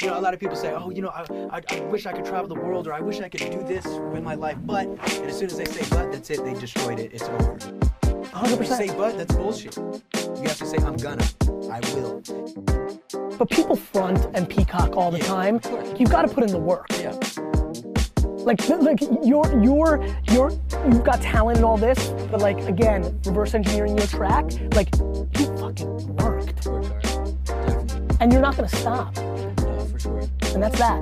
you know, a lot of people say, oh, you know, I, I, I wish I could travel the world or I wish I could do this with my life, but, and as soon as they say but, that's it, they destroyed it, it's over. 100%. If you say but, that's bullshit. You have to say I'm gonna, I will. But people front and peacock all the Yeah, time. You've got to put in the work. Yeah. Like, like you're, you're, you're, you've got talent and all this, but like, again, reverse engineering your track, like, you fucking worked. Work hard. Definitely. And you're not gonna stop. For sure. And that's that.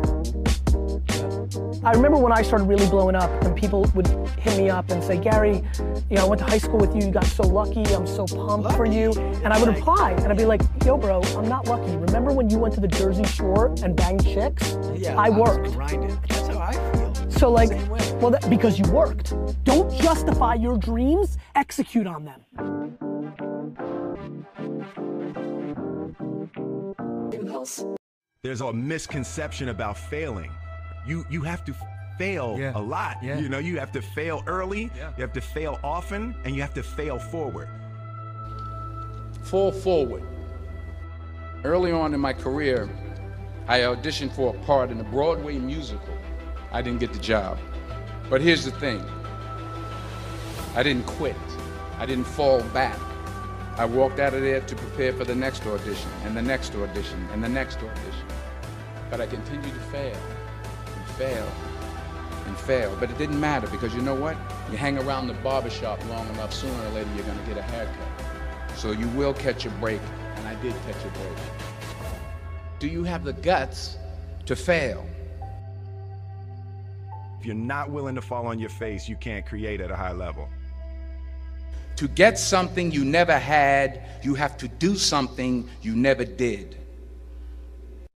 I remember when I started really blowing up and people would hit me up and say, Gary, you know, I went to high school with you, you got so lucky, I'm so pumped for you. And I would reply and I'd be like, yo bro, I'm not lucky. Remember when you went to the Jersey Shore and banged chicks? Yeah, I was worked. That's how I feel. So like, well, that, because you worked. Don't justify your dreams, execute on them. There's a misconception about failing. You you have to fail Yeah. a lot. Yeah. You know, you have to fail early, Yeah. you have to fail often, and you have to fail forward. Fall forward. Early on in my career, I auditioned for a part in a Broadway musical. I didn't get the job. But here's the thing I didn't quit, I didn't fall back. I walked out of there to prepare for the next audition, and the next audition, and the next audition. But I continued to fail, and fail, and fail. But it didn't matter because you know what? You hang around the barbershop long enough, sooner or later you're gonna get a haircut. So you will catch a break, and I did catch a break. Do you have the guts to fail? If you're not willing to fall on your face, you can't create at a high level. To get something you never had, you have to do something you never did.